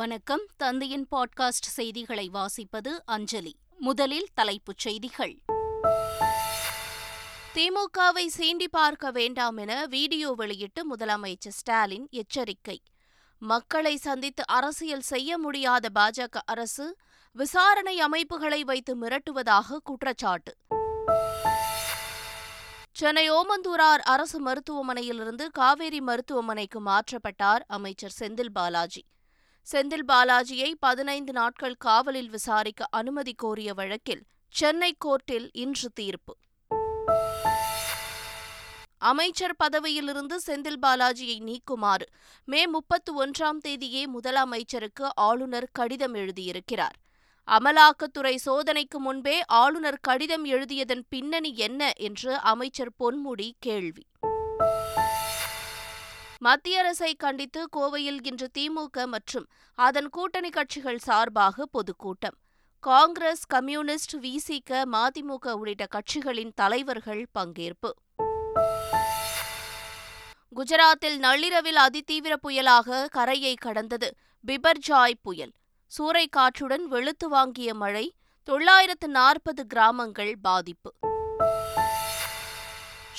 வணக்கம். தந்தையின் பாட்காஸ்ட் செய்திகளை வாசிப்பது அஞ்சலி. முதலில் தலைப்புச் செய்திகள். திமுகவை சீண்டி பார்க்க வேண்டாம் என வீடியோ வெளியிட்டு முதலமைச்சர் ஸ்டாலின் எச்சரிக்கை. மக்களை சந்தித்து அரசியல் செய்ய முடியாத பாஜக அரசு விசாரணை அமைப்புகளை வைத்து மிரட்டுவதாக குற்றச்சாட்டு. சென்னை ஓமந்தூரார் அரசு மருத்துவமனையிலிருந்து காவேரி மருத்துவமனைக்கு மாற்றப்பட்டார் அமைச்சர் செந்தில் பாலாஜி. செந்தில் பாலாஜியை பதினைந்து நாட்கள் காவலில் விசாரிக்க அனுமதி கோரிய வழக்கில் சென்னை கோர்ட்டில் இன்று தீர்ப்பு. அமைச்சர் பதவியிலிருந்து செந்தில் பாலாஜியை நீக்குமாறு மே முப்பத்து ஒன்றாம் தேதியே முதலமைச்சருக்கு ஆளுநர் கடிதம் எழுதியிருக்கிறார். அமலாக்கத்துறை சோதனைக்கு முன்பே ஆளுநர் கடிதம் எழுதியதன் பின்னணி என்ன? என்று அமைச்சர் பொன்முடி கேள்வி. மத்திய அரசை கண்டித்து கோவையில் இன்று திமுக மற்றும் அதன் கூட்டணி கட்சிகள் சார்பாக பொதுக்கூட்டம். காங்கிரஸ் கம்யூனிஸ்ட் விசிக மதிமுக உள்ளிட்ட கட்சிகளின் தலைவர்கள் பங்கேற்பு. குஜராத்தில் நள்ளிரவில் அதிதீவிர புயலாக கரையை கடந்தது பிபர்ஜாய் புயல். சூறைக்காற்றுடன் வெளுத்து வாங்கிய மழை தொள்ளாயிரத்து நாற்பது கிராமங்கள் பாதிப்பு.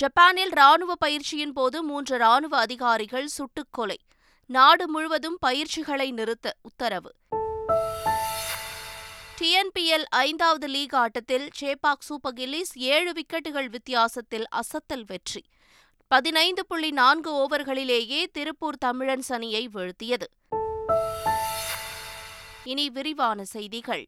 ஜப்பானில் ராணுவ பயிற்சியின் போது மூன்று ராணுவ அதிகாரிகள் சுட்டுக் கொலை நாடு முழுவதும் பயிற்சிகளை நிறுத்த உத்தரவு. டிஎன்பிஎல் ஐந்தாவது லீக் ஆட்டத்தில் சேபாக் சூப்பர் கில்லிஸ் ஏழு விக்கெட்டுகள் வித்தியாசத்தில் அசத்தல் வெற்றி. பதினைந்து புள்ளி நான்கு ஓவர்களிலேயே திருப்பூர் தமிழன் சனியை வீழ்த்தியது. இனி விரிவான செய்திகள்.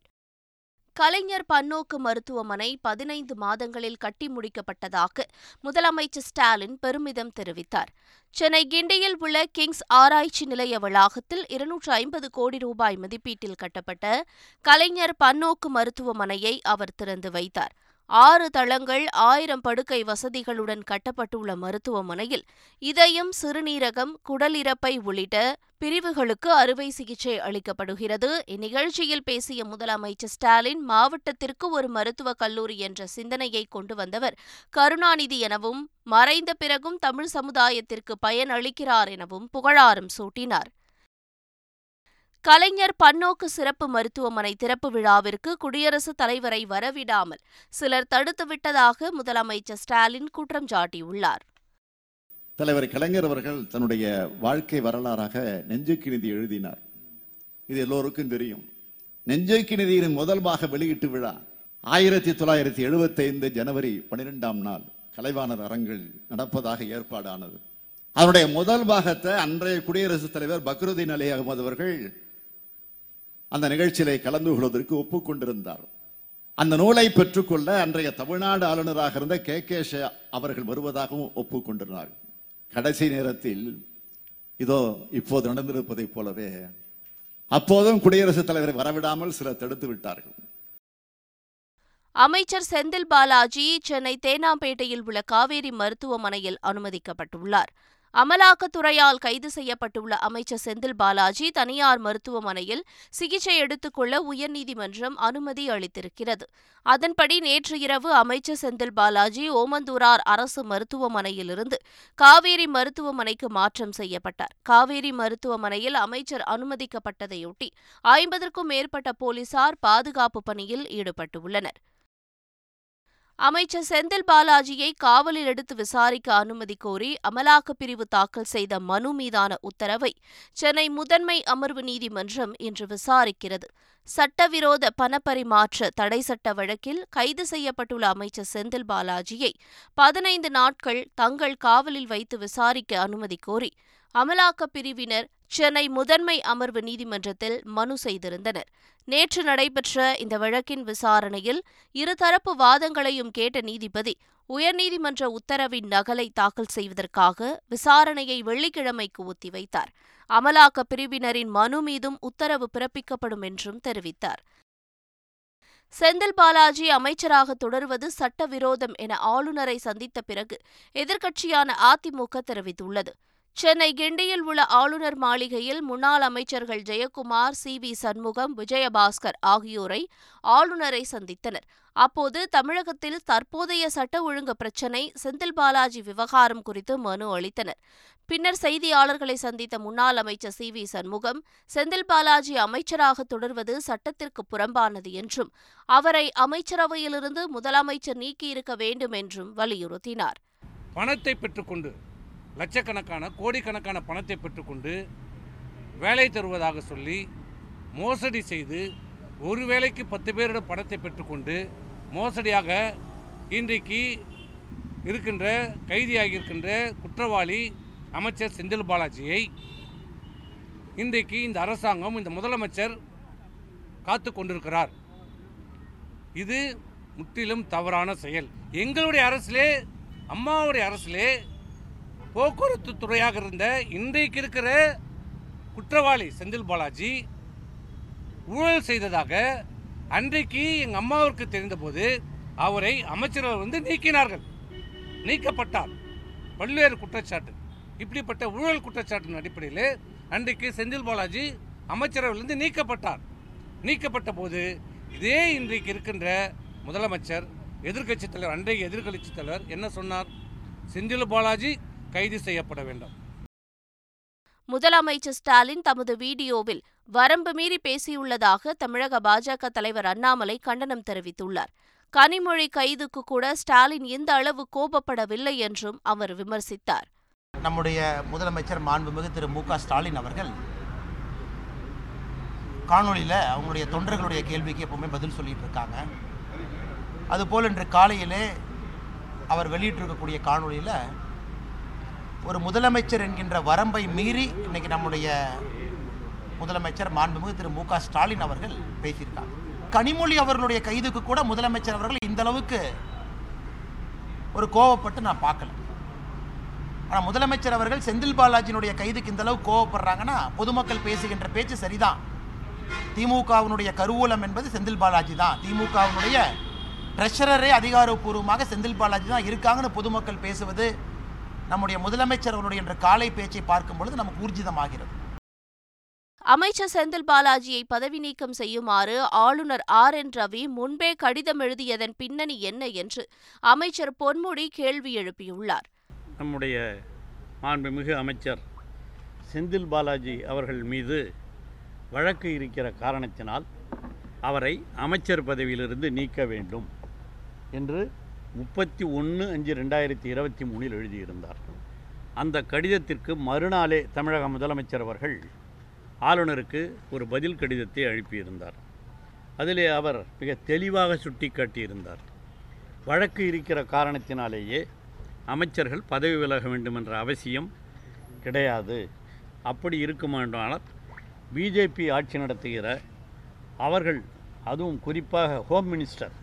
கலைஞர் பன்னோக்கு மருத்துவமனை பதினைந்து மாதங்களில் கட்டி முடிக்கப்பட்டதாக முதலமைச்சர் ஸ்டாலின் பெருமிதம் தெரிவித்தார். சென்னை கிண்டியில் உள்ள கிங்ஸ் ஆராய்ச்சி நிலைய வளாகத்தில் இருநூற்று ஐம்பது கோடி ரூபாய் மதிப்பீட்டில் கட்டப்பட்ட கலைஞர் பன்னோக்கு மருத்துவமனையை அவர் திறந்து வைத்தார். ஆறு தளங்கள் ஆயிரம் படுக்கை வசதிகளுடன் கட்டப்பட்டுள்ள மருத்துவமனையில் இதயம் சிறுநீரகம் குடலிறப்பை உள்ளிட்ட பிரிவுகளுக்கு அறுவை சிகிச்சை அளிக்கப்படுகிறது. இந்நிகழ்ச்சியில் பேசிய முதலமைச்சர் ஸ்டாலின் மாவட்டத்திற்கு ஒரு மருத்துவக் கல்லூரி என்ற சிந்தனையை கொண்டு வந்தவர் கருணாநிதி எனவும் மறைந்த பிறகும் தமிழ் சமுதாயத்திற்கு பயனளிக்கிறார் எனவும் புகழாரம் சூட்டினார். கலைஞர் பன்னோக்கு சிறப்பு மருத்துவமனை திறப்பு விழாவிற்கு குடியரசுத் தலைவரை வரவிடாமல் சிலர் தடுத்துவிட்டதாக முதலமைச்சர் ஸ்டாலின் குற்றம் சாட்டியுள்ளார். தலைவர் கலைஞர் அவர்கள் தன்னுடைய வாழ்க்கை வரலாறாக நெஞ்சுக்கு நிதி எழுதினார். இது எல்லோருக்கும் தெரியும். நெஞ்சுக்கு நிதியின் முதல் பாக வெளியீட்டு விழா ஆயிரத்தி தொள்ளாயிரத்தி எழுபத்தி ஐந்து ஜனவரி பனிரெண்டாம் நாள் கலைவாணர் அரங்கில் நடப்பதாக ஏற்பாடானது. அதனுடைய முதல் பாகத்தை அன்றைய குடியரசுத் தலைவர் பக்ருதீன் அலி அகமது அவர்கள் அந்த நிகழ்ச்சியிலே கலந்து கொள்வதற்கு ஒப்புக்கொண்டிருந்தார். அந்த நூலை பெற்றுக்கொள்ள அன்றைய தமிழ்நாடு ஆளுநராக இருந்த கே. கே. அவர்கள் வருவதாகவும் ஒப்புக்கொண்டிருந்தார். கடைசி நேரத்தில் இதோ இப்போது நடந்திருப்பதைப் போலவே அப்போதும் குடியரசுத் தலைவரை வரவிடாமல் சிலர் தடுத்து விட்டார்கள். அமைச்சர் செந்தில் பாலாஜி சென்னை தேனாம்பேட்டையில் உள்ள காவேரி மருத்துவமனையில் அனுமதிக்கப்பட்டுள்ளார். அமலாக்கத்துறையால் கைது செய்யப்பட்டுள்ள அமைச்சர் செந்தில் பாலாஜி தனியார் மருத்துவமனையில் சிகிச்சை எடுத்துக்கொள்ள உயர்நீதிமன்றம் அனுமதி அளித்திருக்கிறது. அதன்படி நேற்று இரவு அமைச்சர் செந்தில் பாலாஜி ஓமந்தூரார் அரசு மருத்துவமனையிலிருந்து காவேரி மருத்துவமனைக்கு மாற்றம் செய்யப்பட்டார். காவேரி மருத்துவமனையில் அமைச்சர் அனுமதிக்கப்பட்டதையொட்டி ஐம்பதற்கும் மேற்பட்ட போலீசார் பாதுகாப்பு பணியில் ஈடுபட்டுள்ளனர். அமைச்சர் செந்தில் பாலாஜியை காவலில் எடுத்து விசாரிக்க அனுமதி கோரி அமலாக்கப் பிரிவு தாக்கல் செய்த மனு மீதான உத்தரவை சென்னை முதன்மை அமர்வு நீதிமன்றம் இன்று விசாரிக்கிறது. சட்டவிரோத பணப்பரிமாற்ற தடை சட்ட வழக்கில் கைது செய்யப்பட்டுள்ள அமைச்சர் செந்தில் பாலாஜியை பதினைந்து நாட்கள் தங்கள் காவலில் வைத்து விசாரிக்க அனுமதி கோரி அமலாக்கப் பிரிவினர் சென்னை முதன்மை அமர்வு நீதிமன்றத்தில் மனு செய்திருந்தனர். நேற்று நடைபெற்ற இந்த வழக்கின் விசாரணையில் இருதரப்பு வாதங்களையும் கேட்ட நீதிபதி உயர்நீதிமன்ற உத்தரவின் நகலை தாக்கல் செய்வதற்காக விசாரணையை வெள்ளிக்கிழமைக்கு ஒத்திவைத்தார். அமலாக்க பிரிவினரின் மனு மீதும் உத்தரவு பிறப்பிக்கப்படும் என்றும் தெரிவித்தார். செந்தில் பாலாஜி அமைச்சராக தொடர்வது சட்டவிரோதம் என ஆளுநரை சந்தித்த பிறகு எதிர்க்கட்சியான அதிமுக தெரிவித்துள்ளது. சென்னை கிண்டியில் உள்ள ஆளுநர் மாளிகையில் முன்னாள் அமைச்சர்கள் ஜெயக்குமார் சி. வி. சண்முகம் விஜயபாஸ்கர் ஆகியோரை ஆளுநரை சந்தித்தனர். அப்போது தமிழகத்தில் தற்போதைய சட்ட ஒழுங்கு பிரச்சினை செந்தில் பாலாஜி விவகாரம் குறித்து மனு அளித்தனர். பின்னர் செய்தியாளர்களை சந்தித்த முன்னாள் அமைச்சர் சி. வி. சண்முகம் செந்தில் பாலாஜி அமைச்சராக தொடர்வது சட்டத்திற்கு புறம்பானது என்றும் அவரை அமைச்சரவையிலிருந்து முதலமைச்சர் நீக்கியிருக்க வேண்டும் என்றும் வலியுறுத்தினார். பணத்தை பெற்றுக்கொண்டு லட்சக்கணக்கான கோடிக்கணக்கான பணத்தை பெற்றுக்கொண்டு வேலை தருவதாக சொல்லி மோசடி செய்து ஒரு வேலைக்கு பத்து பேரிடம் பணத்தை பெற்றுக்கொண்டு மோசடியாக இன்றைக்கு இருக்கின்ற கைதியாகி இருக்கின்ற குற்றவாளி அமைச்சர் செந்தில் பாலாஜியை இன்றைக்கு இந்த அரசாங்கம் இந்த முதலமைச்சர் காத்து கொண்டிருக்கிறார். இது முற்றிலும் தவறான செயல். எங்களுடைய அரசிலே அம்மாவுடைய அரசிலே போக்குவரத்து துறையாக இருந்த இன்றைக்கு இருக்கிற குற்றவாளி செந்தில் பாலாஜி ஊழல் செய்ததாக அன்றைக்கு எங்கள் அம்மாவிற்கு தெரிந்தபோது அவரை அமைச்சர்கள் வந்து நீக்கினார்கள். நீக்கப்பட்டார். பல்வேறு குற்றச்சாட்டு. இப்படிப்பட்ட ஊழல் குற்றச்சாட்டின் அடிப்படையில் அன்றைக்கு செந்தில் பாலாஜி அமைச்சரவையிலிருந்து நீக்கப்பட்டார். நீக்கப்பட்ட போது இதே இன்றைக்கு இருக்கின்ற முதலமைச்சர் எதிர்க்கட்சி தலைவர் அன்றைய எதிர்க்கட்சி தலைவர் என்ன சொன்னார்? செந்தில் பாலாஜி கைது செய்யப்பட வேண்டும். முதலமைச்சர் ஸ்டாலின் தமது வீடியோவில் வரம்பு மீறி பேசியுள்ளதாக தமிழக பாஜக தலைவர் அண்ணாமலை கண்டனம் தெரிவித்துள்ளார். கனிமொழி கைதுக்கு கூட ஸ்டாலின் இந்த அளவு கோபப்படவில்லை என்றும் அவர் விமர்சித்தார். நம்முடைய முதலமைச்சர் மாண்புமிகு திரு மு ஸ்டாலின் அவர்கள் காணொளியில் அவங்களுடைய தொண்டர்களுடைய கேள்விக்கு எப்பவுமே பதில் சொல்லிட்டு இருக்காங்க. அதுபோல் இன்று காலையிலே அவர் வெளியிட்டிருக்கக்கூடிய காணொளியில் ஒரு முதலமைச்சர் என்கின்ற வரம்பை மீறி இன்னைக்கு நம்முடைய முதலமைச்சர் மாண்புமிகு திரு மு க ஸ்டாலின் அவர்கள் பேசியிருக்காங்க. கனிமொழி அவர்களுடைய கைதுக்கு கூட முதலமைச்சர் அவர்கள் இந்த அளவுக்கு ஒரு கோவப்பட்டு நான் பார்க்கல. ஆனால் முதலமைச்சர் அவர்கள் செந்தில் பாலாஜியினுடைய கைதுக்கு இந்த அளவுக்கு கோவப்படுறாங்கன்னா பொதுமக்கள் பேசுகின்ற பேச்சு சரிதான். திமுகவினுடைய கருவூலம் என்பது செந்தில் பாலாஜி தான். திமுகவினுடைய ட்ரெஷரரே அதிகாரப்பூர்வமாக செந்தில் பாலாஜி தான் இருக்காங்கன்னு பொதுமக்கள் பேசுவது நம்முடைய முதலமைச்சர் அவருடைய என்ற காலை பேச்சை பார்க்கும் பொழுது நமக்கு ஊர்ஜிதமாகிறது. அமைச்சர் செந்தில் பாலாஜியை பதவி நீக்கம் செய்யுமாறு ஆளுநர் ஆர் என் ரவி முன்பே கடிதம் எழுதியதன் பின்னணி என்ன என்று அமைச்சர் பொன்முடி கேள்வி எழுப்பியுள்ளார். நம்முடைய மாண்புமிகு அமைச்சர் செந்தில் பாலாஜி அவர்கள் மீது வழக்கு இருக்கிற காரணத்தினால் அவரை அமைச்சர் பதவியிலிருந்து நீக்க வேண்டும் என்று முப்பத்தி ஒன்று அஞ்சு ரெண்டாயிரத்தி இருபத்தி மூணில் எழுதியிருந்தார். அந்த கடிதத்திற்கு மறுநாளே தமிழக முதலமைச்சர் அவர்கள் ஆளுநருக்கு ஒரு பதில் கடிதத்தை அனுப்பியிருந்தார். அதிலே அவர் மிக தெளிவாக சுட்டி காட்டியிருந்தார் வழக்கு இருக்கிற காரணத்தினாலேயே அமைச்சர்கள் பதவி விலக வேண்டும் என்ற அவசியம் கிடையாது. அப்படி இருக்குமானால் பிஜேபி ஆட்சி நடத்துகிற அவர்கள் அதுவும் குறிப்பாக ஹோம் மினிஸ்டர்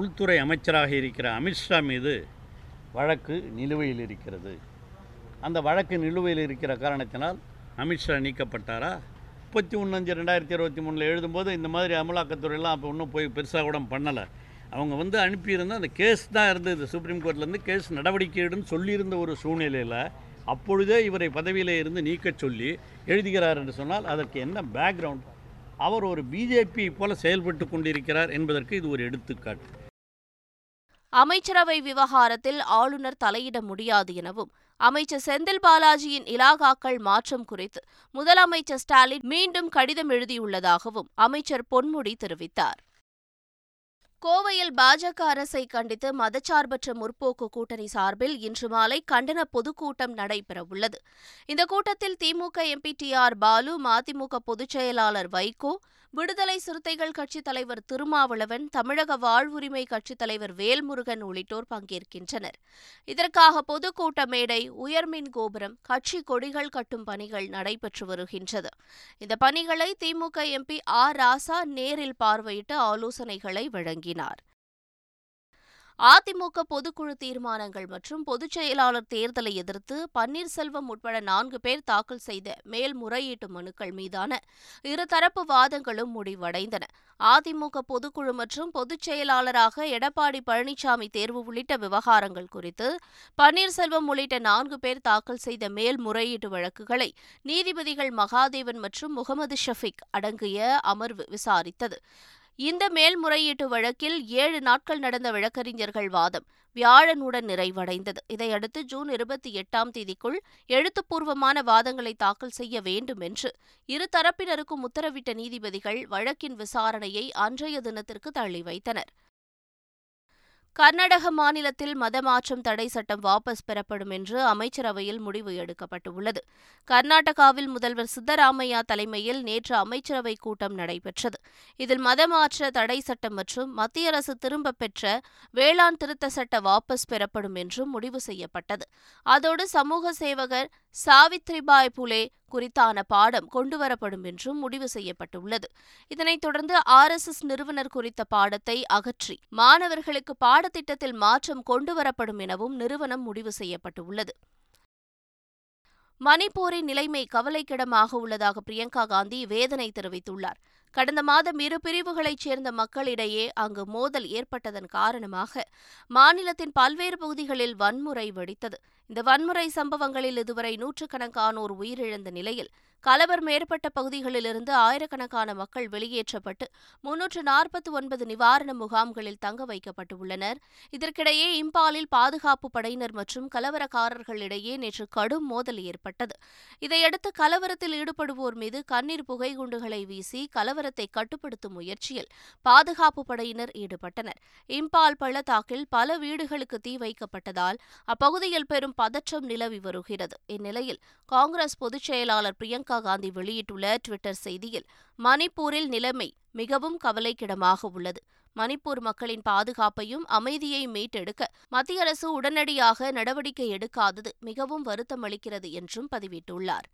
உள்துறை அமைச்சராக இருக்கிற அமித்ஷா மீது வழக்கு நிலுவையில் இருக்கிறது. அந்த வழக்கு நிலுவையில் இருக்கிற காரணத்தினால் அமித்ஷா நீக்கப்பட்டாரா? முப்பத்தி ஒன்று அஞ்சு ரெண்டாயிரத்தி இருபத்தி மூணில் எழுதும்போது இந்த மாதிரி அமலாக்கத்துறையெல்லாம் அப்போ ஒன்றும் போய் பெருசாக கூட பண்ணலை. அவங்க வந்து அனுப்பியிருந்தால் அந்த கேஸ் தான் இருந்தது. சுப்ரீம் கோர்ட்லேருந்து கேஸ் நடவடிக்கையிடுன்னு சொல்லியிருந்த ஒரு சூழ்நிலையில் அப்பொழுதே இவரை பதவியில் இருந்து நீக்கச் சொல்லி எழுதுகிறார் என்று சொன்னால் அதற்கு என்ன பேக்ரவுண்ட் அவர் ஒரு பிஜேபி போல செயல்பட்டு கொண்டிருக்கிறார் என்பதற்கு இது ஒரு எடுத்துக்காட்டு. அமைச்சரவை விவகாரத்தில் ஆளுநர் தலையிட முடியாது எனவும் அமைச்சர் செந்தில் பாலாஜியின் இலாகாக்கள் மாற்றம் குறித்து முதலமைச்சர் ஸ்டாலின் மீண்டும் கடிதம் எழுதியுள்ளதாகவும் அமைச்சர் பொன்முடி தெரிவித்தார். கோவையில் பாஜக அரசை கண்டித்து மதச்சார்பற்ற முற்போக்கு கூட்டணி சார்பில் இன்று மாலை கண்டன பொதுக்கூட்டம் நடைபெறவுள்ளது. இந்த கூட்டத்தில் DMK MP T R Baalu MDMK பொதுச்செயலாளர் வைகோ விடுதலை சிறுத்தைகள் கட்சித் தலைவர் திருமாவளவன் தமிழக வாழ்வுரிமை கட்சித் தலைவர் வேல்முருகன் உள்ளிட்டோர் பங்கேற்கின்றனர். இதற்காக பொதுக்கூட்ட மேடை உயர்மின் கோபுரம் கட்சி கொடிகள் கட்டும் பணிகள் நடைபெற்று வருகின்றது. இந்த பணிகளை திமுக எம்பி ஆர் ராசா நேரில் பார்வையிட்டு ஆலோசனைகளை வழங்கினார். அதிமுக பொதுக்குழு தீர்மானங்கள் மற்றும் பொதுச் செயலாளர் தேர்தலை எதிர்த்து பன்னீர்செல்வம் உட்பட நான்கு பேர் தாக்கல் செய்த மேல்முறையீட்டு மனுக்கள் மீதான இருதரப்பு வாதங்களும் முடிவடைந்தன. அதிமுக பொதுக்குழு மற்றும் பொதுச் செயலாளராக எடப்பாடி பழனிசாமி தேர்வு உள்ளிட்ட விவகாரங்கள் குறித்து பன்னீர்செல்வம் உள்ளிட்ட நான்கு பேர் தாக்கல் செய்த மேல்முறையீட்டு வழக்குகளை நீதிபதிகள் மகாதேவன் மற்றும் முகமது ஷஃபிக் அடங்கிய அமர்வு விசாரித்தது. இந்த மேல்முறையீட்டு வழக்கில் ஏழு நாட்கள் நடந்த வழக்கறிஞர்கள் வாதம் வியாழனுடன் நிறைவடைந்தது. இதையடுத்து ஜூன் இருபத்தி எட்டாம் தேதிக்குள் எழுத்துப்பூர்வமான வாதங்களை தாக்கல் செய்ய வேண்டும் என்று இரு தரப்பினருக்கும் உத்தரவிட்ட நீதிபதிகள் வழக்கின் விசாரணையை அன்றைய தினத்திற்கு தள்ளி வைத்தனர். கர்நாடக மாநிலத்தில் மதமாற்றம் தடை சட்டம் வாபஸ் பெறப்படும் என்று அமைச்சரவையில் முடிவு எடுக்கப்பட்டுள்ளது. கர்நாடகாவில் முதல்வர் சித்தராமையா தலைமையில் நேற்று அமைச்சரவை கூட்டம் நடைபெற்றது. இதில் மதமாற்ற தடை சட்டம் மற்றும் மத்திய அரசு திரும்பப் பெற்ற வேளாண் திருத்த சட்ட வாபஸ் பெறப்படும் என்றும் முடிவு செய்யப்பட்டது. அதோடு சமூக சேவகர் சாவித்ரிபாய் புலே குறித்தான பாடம் கொண்டுவரப்படும் என்றும் முடிவு செய்யப்பட்டுள்ளது. இதனைத் தொடர்ந்து ஆர் எஸ் எஸ் நிறுவனர் குறித்த பாடத்தை அகற்றி மாணவர்களுக்கு பாடத்திட்டத்தில் மாற்றம் கொண்டுவரப்படும் எனவும் நிறுவனம் முடிவு செய்யப்பட்டுள்ளது. மணிப்பூரின் நிலைமை கவலைக்கிடமாக உள்ளதாக பிரியங்கா காந்தி வேதனை தெரிவித்துள்ளார். கடந்த மாதம் இரு பிரிவுகளைச் சேர்ந்த மக்களிடையே அங்கு மோதல் ஏற்பட்டதன் காரணமாக மாநிலத்தின் பல்வேறு பகுதிகளில் வன்முறை வெடித்தது. இந்த வன்முறை சம்பவங்களில் இதுவரை நூற்றுக்கணக்கானோர் உயிரிழந்த நிலையில் கலவர் மேற்பட்ட பகுதிகளிலிருந்து ஆயிரக்கணக்கான மக்கள் வெளியேற்றப்பட்டு முன்னூற்று நாற்பத்தி ஒன்பது நிவாரண முகாம்களில் தங்க வைக்கப்பட்டுள்ளனர். இதற்கிடையே இம்பாலில் பாதுகாப்பு படையினர் மற்றும் கலவரக்காரர்களிடையே நேற்று கடும் மோதல் ஏற்பட்டது. இதையடுத்து கலவரத்தில் ஈடுபடுவோர் மீது கண்ணீர் புகை குண்டுகளை வீசி கலவரத்தை கட்டுப்படுத்தும் முயற்சியில் பாதுகாப்பு படையினர் ஈடுபட்டனர். இம்பால் பள்ளத்தாக்கில் பல வீடுகளுக்கு தீ வைக்கப்பட்டதால் அப்பகுதியில் பெரும் பதற்றம் நிலவி வருகிறது. இந்நிலையில் காங்கிரஸ் பொதுச் செயலாளர் பிரியங்கா காந்தி வெளியிட்டுள்ள டுவிட்டர் செய்தியில் மணிப்பூரில் நிலைமை மிகவும் கவலைக்கிடமாக உள்ளது. மணிப்பூர் மக்களின் பாதுகாப்பையும் அமைதியை மீட்டெடுக்க மத்திய அரசு உடனடியாக நடவடிக்கை எடுக்காதது மிகவும் வருத்தமளிக்கிறது என்றும் பதிவிட்டுள்ளார்.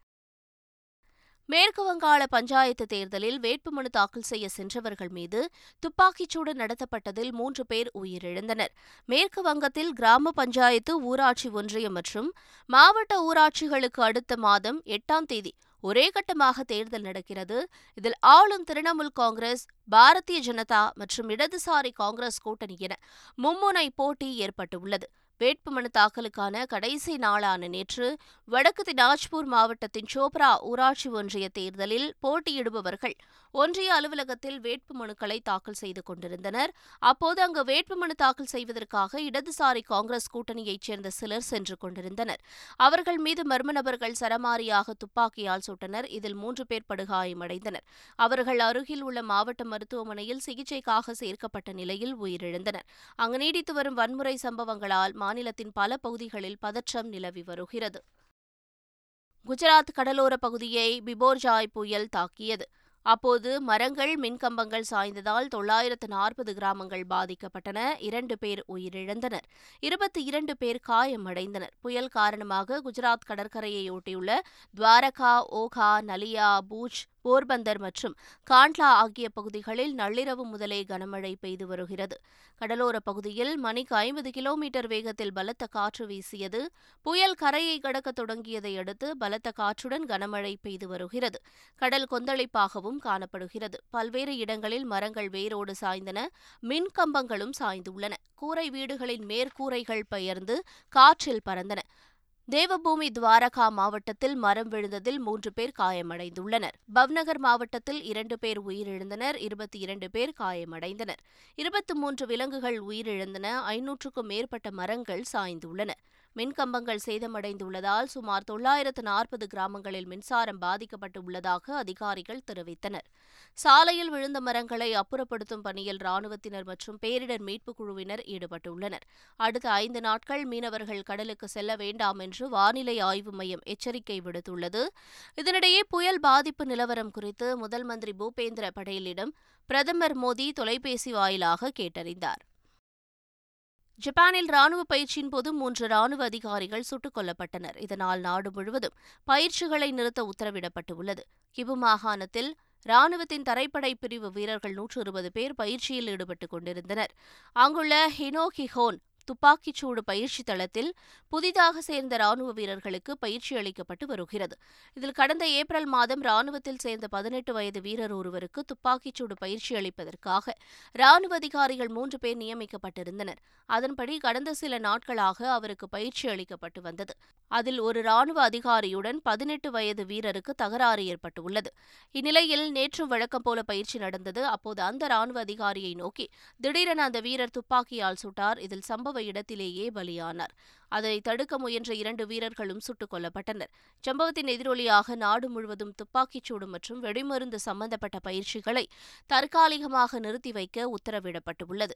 மேற்கு வங்காள பஞ்சாயத்து தேர்தலில் வேட்புமனு தாக்கல் செய்ய சென்றவர்கள் மீது துப்பாக்கிச்சூடு நடத்தப்பட்டதில் மூன்று பேர் உயிரிழந்தனர். மேற்கு வங்கத்தில் கிராம பஞ்சாயத்து ஊராட்சி ஒன்றியம் மற்றும் மாவட்ட ஊராட்சிகளுக்கு அடுத்த மாதம் எட்டாம் தேதி ஒரே கட்டமாக தேர்தல் நடக்கிறது. இதில் ஆளும் திரிணாமுல் காங்கிரஸ் பாரதிய ஜனதா மற்றும் இடதுசாரி காங்கிரஸ் கூட்டணி என மும்முனை போட்டி ஏற்பட்டுள்ளது. வேட்புமனு தாக்கலுக்கான கடைசி நாளான நேற்று வடக்கு தினாஜ்பூர் மாவட்டத்தின் சோப்ரா ஊராட்சி ஒன்றிய தேர்தலில் போட்டியிடுபவர்கள் ஒன்றிய அலுவலகத்தில் வேட்புமனுக்களை தாக்கல் செய்து கொண்டிருந்தனர். அப்போது அங்கு வேட்புமனு தாக்கல் செய்வதற்காக இடதுசாரி காங்கிரஸ் கூட்டணியைச் சேர்ந்த சிலர் சென்று கொண்டிருந்தனர். அவர்கள் மீது மர்ம நபர்கள் சரமாரியாக துப்பாக்கியால் சுட்டனர். இதில் மூன்று பேர் படுகாயமடைந்தனர். அவர்கள் அருகில் உள்ள மாவட்ட மருத்துவமனையில் சிகிச்சைக்காக சேர்க்கப்பட்ட நிலையில் உயிரிழந்தனர். அங்கு நீடித்து வரும் வன்முறை சம்பவங்களால் மாநிலத்தின் பல பகுதிகளில் பதற்றம் நிலவி வருகிறது. குஜராத் கடலோர பகுதியை பிபோர்ஜாய் புயல் தாக்கியது. அப்போது மரங்கள் மின்கம்பங்கள் சாய்ந்ததால் தொள்ளாயிரத்து நாற்பது கிராமங்கள் பாதிக்கப்பட்டன. இரண்டு பேர் உயிரிழந்தனர். இருபத்தி இரண்டு பேர் காயமடைந்தனர். புயல் காரணமாக குஜராத் கடற்கரையை ஒட்டியுள்ள துவாரகா ஓகா நலியா பூஜ் போர்பந்தர் மற்றும் காண்ட்லா ஆகிய பகுதிகளில் நள்ளிரவு முதலே கனமழை பெய்து வருகிறது. கடலோரப் பகுதியில் மணிக்கு ஐம்பது கிலோமீட்டர் வேகத்தில் பலத்த காற்று வீசியது. புயல் கரையை கடக்க தொடங்கியதை அடுத்து பலத்த காற்றுடன் கனமழை பெய்து வருகிறது. கடல் கொந்தளிப்பாகவும் காணப்படுகிறது. பல்வேறு இடங்களில் மரங்கள் வேரோடு சாய்ந்தன. மின் கம்பங்களும் சாய்ந்துள்ளன. கூரை வீடுகளின் மேற்கூரைகள் பெயர்ந்து காற்றில் பறந்தன. தேவபூமி துவாரகா மாவட்டத்தில் மரம் விழுந்ததில் மூன்று பேர் காயமடைந்துள்ளனர். பவ்நகர் மாவட்டத்தில் இரண்டு பேர் உயிரிழந்தனர் இருபத்தி இரண்டு பேர் காயமடைந்தனர். இருபத்தி மூன்று விலங்குகள் உயிரிழந்தன ஐநூற்றுக்கும் மேற்பட்ட மரங்கள் சாய்ந்துள்ளன. மின்கம்பங்கள் சேதமடைந்துள்ளதால் சுமார் தொள்ளாயிரத்து நாற்பது கிராமங்களில் மின்சாரம் பாதிக்கப்பட்டு உள்ளதாக அதிகாரிகள் தெரிவித்தனர். சாலையில் விழுந்த மரங்களை அப்புறப்படுத்தும் பணியில் ராணுவத்தினர் மற்றும் பேரிடர் மீட்புக் குழுவினர் ஈடுபட்டுள்ளனர். அடுத்த ஐந்து நாட்கள் மீனவர்கள் கடலுக்கு செல்ல வேண்டாம் என்று வானிலை ஆய்வு மையம் எச்சரிக்கை விடுத்துள்ளது. இதனிடையே புயல் பாதிப்பு நிலவரம் குறித்து முதல் மந்திரி பூபேந்திர படேலிடம் பிரதமர் மோடி தொலைபேசி வாயிலாக கேட்டறிந்தார். ஜப்பானில் ராணுவ பயிற்சியின் போது மூன்று ராணுவ அதிகாரிகள் சுட்டுக் கொல்லப்பட்டனர். இதனால் நாடு முழுவதும் பயிற்சிகளை நிறுத்த உத்தரவிடப்பட்டுள்ளது. கிபு மாகாணத்தில் ராணுவத்தின் தரைப்படை பிரிவு வீரர்கள் நூற்று இருபது பேர் பயிற்சியில் ஈடுபட்டுக் கொண்டிருந்தனர். அங்குள்ள ஹினோகிஹோன் துப்பாக்கிச்சூடு பயிற்சி தளத்தில் புதிதாக சேர்ந்த ராணுவ வீரர்களுக்கு பயிற்சி அளிக்கப்பட்டு வருகிறது. இதில் கடந்த ஏப்ரல் மாதம் ராணுவத்தில் சேர்ந்த பதினெட்டு வயது வீரர் ஒருவருக்கு துப்பாக்கிச்சூடு பயிற்சி அளிப்பதற்காக ராணுவ அதிகாரிகள் மூன்று பேர் நியமிக்கப்பட்டிருந்தனர். அதன்படி கடந்த சில நாட்களாக அவருக்கு பயிற்சி அளிக்கப்பட்டு வந்தது. அதில் ஒரு ராணுவ அதிகாரியுடன் பதினெட்டு வயது வீரருக்கு தகராறு ஏற்பட்டுள்ளது. இந்நிலையில் நேற்று வழக்கம் போல பயிற்சி நடந்தது. அப்போது அந்த ராணுவ அதிகாரியை நோக்கி திடீரென அந்த வீரர் துப்பாக்கியால் சுட்டார். இதில் சம்பவ இடத்திலேயே பலியானார். அதை தடுக்க முயன்ற இரண்டு வீரர்களும் சுட்டுக் கொல்லப்பட்டனர். சம்பவத்தின் எதிரொலியாக நாடு முழுவதும் துப்பாக்கிச்சூடு மற்றும் வெடிமருந்து சம்பந்தப்பட்ட பயிற்சிகளை தற்காலிகமாக நிறுத்தி வைக்க உத்தரவிடப்பட்டுள்ளது.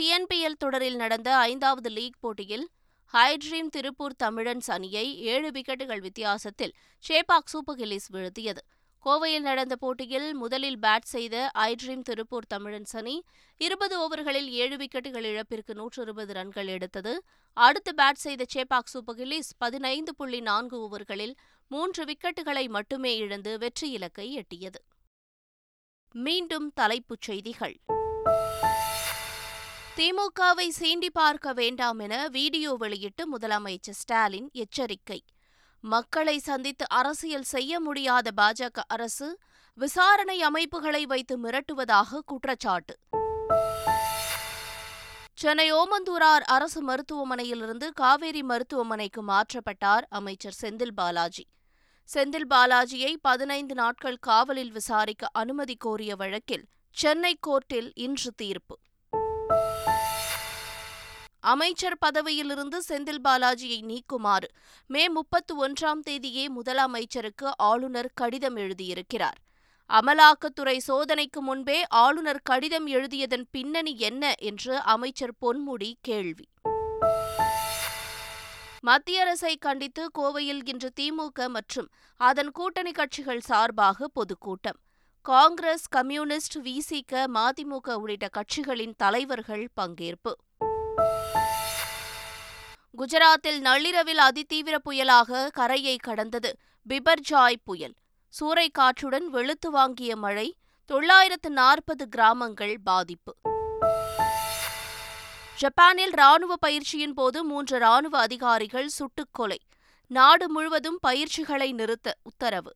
டிஎன்பிஎல் தொடரில் நடந்த ஐந்தாவது லீக் போட்டியில் ஹைட்ரீம் திருப்பூர் தமிழன்ஸ் அணியை ஏழு விக்கெட்டுகள் வித்தியாசத்தில் சேபாக் சூப்பர் கில்லிஸ் வீழ்த்தியது. கோவையில் நடந்த போட்டியில் முதலில் பேட் செய்த ஐட்ரீம் திருப்பூர் தமிழன் சனி இருபது ஓவர்களில் ஏழு விக்கெட்டுகள் இழப்பிற்கு நூற்று இருபது ரன்கள் எடுத்தது. அடுத்து பேட் செய்த சேபாக் சூப்பர் கில்லிஸ் பதினைந்து புள்ளி நான்கு ஓவர்களில் மூன்று விக்கெட்டுகளை மட்டுமே இழந்து வெற்றி இலக்கை எட்டியது. மீண்டும் தலைப்புச் செய்திகள். திமுகவை சீண்டி பார்க்க வேண்டாம் என வீடியோ வெளியிட்டு முதலமைச்சர் ஸ்டாலின் எச்சரிக்கை. மக்களை சந்தித்து அரசியல் செய்ய முடியாத பாஜக அரசு விசாரணை அமைப்புகளை வைத்து மிரட்டுவதாக குற்றச்சாட்டு. சென்னை ஓமந்தூரார் அரசு மருத்துவமனையிலிருந்து காவேரி மருத்துவமனைக்கு மாற்றப்பட்டார் அமைச்சர் செந்தில் பாலாஜி. செந்தில் பாலாஜியை பதினைந்து நாட்கள் காவலில் விசாரிக்க அனுமதி கோரிய வழக்கில் சென்னை கோர்ட்டில் இன்று தீர்ப்பு. அமைச்சர் பதவியிலிருந்து செந்தில் பாலாஜியை நீக்குமாறு மே முப்பத்து ஒன்றாம் தேதியே முதலமைச்சருக்கு ஆளுநர் கடிதம் எழுதியிருக்கிறார். அமலாக்கத்துறை சோதனைக்கு முன்பே ஆளுநர் கடிதம் எழுதியதன் பின்னணி என்ன என்று அமைச்சர் பொன்முடி கேள்வி. மத்திய அரசை கண்டித்து கோவையில் இன்று திமுக மற்றும் அதன் கூட்டணி கட்சிகள் சார்பாக பொதுக்கூட்டம். காங்கிரஸ் கம்யூனிஸ்ட் விசிக மதிமுக உள்ளிட்ட கட்சிகளின் தலைவர்கள் பங்கேற்பு. குஜராத்தில் நள்ளிரவில் அதிதீவிர புயலாக கரையை கடந்தது. பிபர்ஜாய் புயல். சூறைக்காற்றுடன் வெளுத்து வாங்கிய மழை தொள்ளாயிரத்து நாற்பது கிராமங்கள் பாதிப்பு. ஜப்பானில் ராணுவ பயிற்சியின் போது மூன்று ராணுவ அதிகாரிகள் சுட்டுக் கொலை. நாடு முழுவதும் பயிற்சிகளை நிறுத்த உத்தரவு.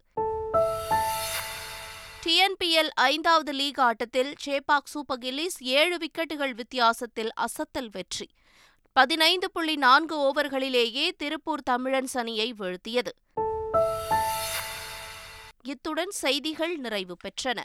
டிஎன்பிஎல் ஐந்தாவது லீக் ஆட்டத்தில் சேபாக் சூப்பர் கில்லிஸ் ஏழு விக்கெட்டுகள் வித்தியாசத்தில் அசத்தல் வெற்றி. பதினைந்து புள்ளி நான்கு ஓவர்களிலேயே திருப்பூர் தமிழன்ஸ் அணியை வீழ்த்தியது. இத்துடன் செய்திகள் நிறைவு பெற்றன.